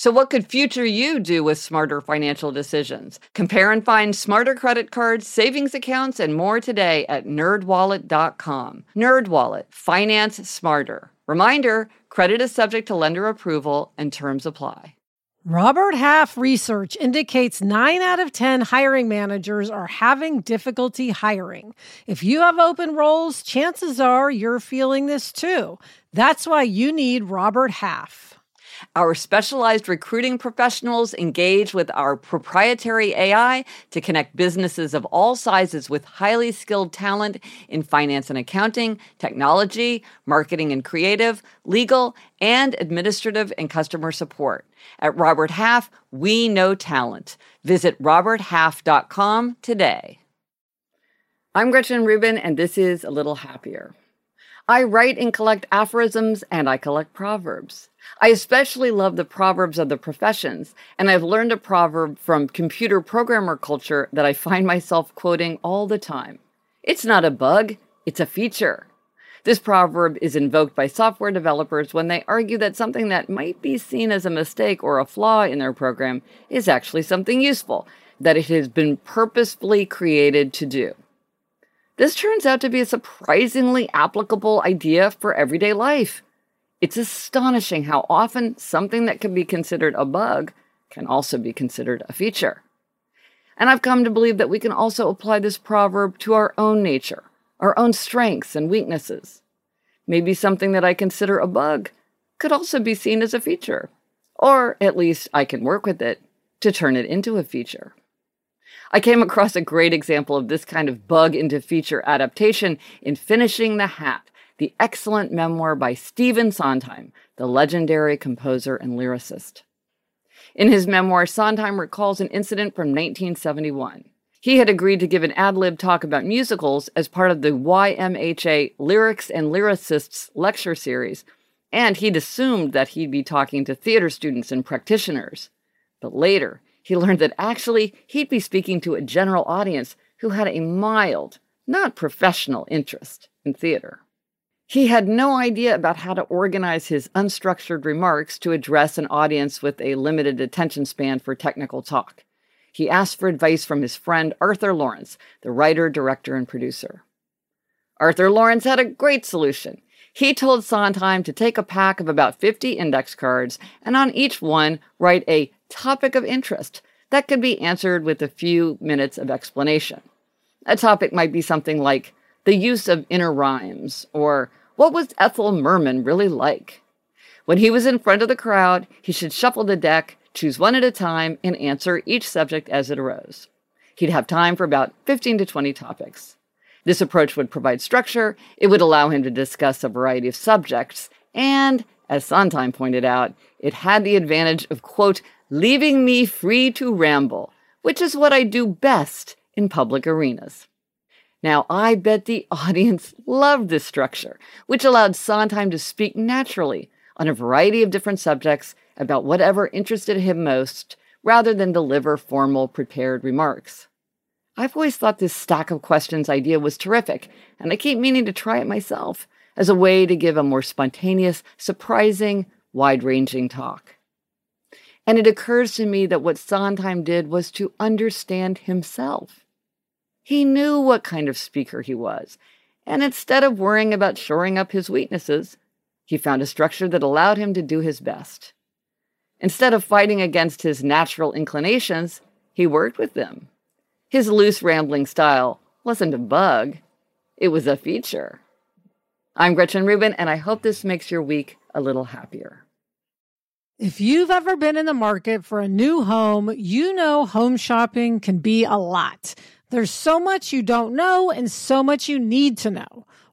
So, what could future you do with smarter financial decisions? Compare and find smarter credit cards, savings accounts, and more today at nerdwallet.com. Nerdwallet, finance smarter. Reminder credit is subject to lender approval and terms apply. Robert Half research indicates 9 out of 10 hiring managers are having difficulty hiring. If you have open roles, chances are you're feeling this too. That's why you need Robert Half. Our specialized recruiting professionals engage with our proprietary AI to connect businesses of all sizes with highly skilled talent in finance and accounting, technology, marketing and creative, legal, and administrative and customer support. At Robert Half, we know talent. Visit roberthalf.com today. I'm Gretchen Rubin, and this is A Little Happier. I write and collect aphorisms, and I collect proverbs. I especially love the proverbs of the professions, and I've learned a proverb from computer programmer culture that I find myself quoting all the time. It's not a bug, it's a feature. This proverb is invoked by software developers when they argue that something that might be seen as a mistake or a flaw in their program is actually something useful, that it has been purposefully created to do. This turns out to be a surprisingly applicable idea for everyday life. It's astonishing how often something that can be considered a bug can also be considered a feature. And I've come to believe that we can also apply this proverb to our own nature, our own strengths and weaknesses. Maybe something that I consider a bug could also be seen as a feature, or at least I can work with it to turn it into a feature. I came across a great example of this kind of bug into feature adaptation in Finishing the Hat the excellent memoir by Stephen Sondheim, the legendary composer and lyricist. In his memoir, Sondheim recalls an incident from 1971. He had agreed to give an ad lib talk about musicals as part of the YMHA Lyrics and Lyricists lecture series, and he'd assumed that he'd be talking to theater students and practitioners. But later, he learned that actually he'd be speaking to a general audience who had a mild, not professional interest in theater. He had no idea about how to organize his unstructured remarks to address an audience with a limited attention span for technical talk. He asked for advice from his friend Arthur Laurents, the writer, director, and producer. Arthur Laurents had a great solution. He told Sondheim to take a pack of about 50 index cards and on each one write a topic of interest that could be answered with a few minutes of explanation. A topic might be something like the use of inner rhymes or what was Ethel Merman really like? When he was in front of the crowd, he should shuffle the deck, choose one at a time, and answer each subject as it arose. He'd have time for about 15 to 20 topics. This approach would provide structure, it would allow him to discuss a variety of subjects, and, as Sondheim pointed out, it had the advantage of, quote, leaving me free to ramble, which is what I do best in public arenas. Now, I bet the audience loved this structure, which allowed Sondheim to speak naturally on a variety of different subjects about whatever interested him most, rather than deliver formal, prepared remarks. I've always thought this stack of questions idea was terrific, and I keep meaning to try it myself as a way to give a more spontaneous, surprising, wide ranging talk. And it occurs to me that what Sondheim did was to understand himself. He knew what kind of speaker he was, and instead of worrying about shoring up his weaknesses, he found a structure that allowed him to do his best. Instead of fighting against his natural inclinations, he worked with them. His loose, rambling style wasn't a bug, it was a feature. I'm Gretchen Rubin, and I hope this makes your week a little happier. If you've ever been in the market for a new home, you know home shopping can be a lot. There's so much you don't know and so much you need to know.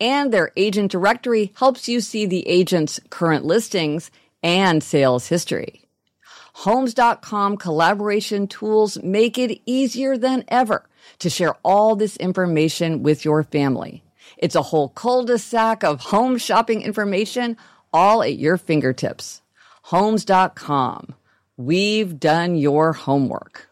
And their agent directory helps you see the agent's current listings and sales history. Homes.com collaboration tools make it easier than ever to share all this information with your family. It's a whole cul-de-sac of home shopping information all at your fingertips. Homes.com. We've done your homework.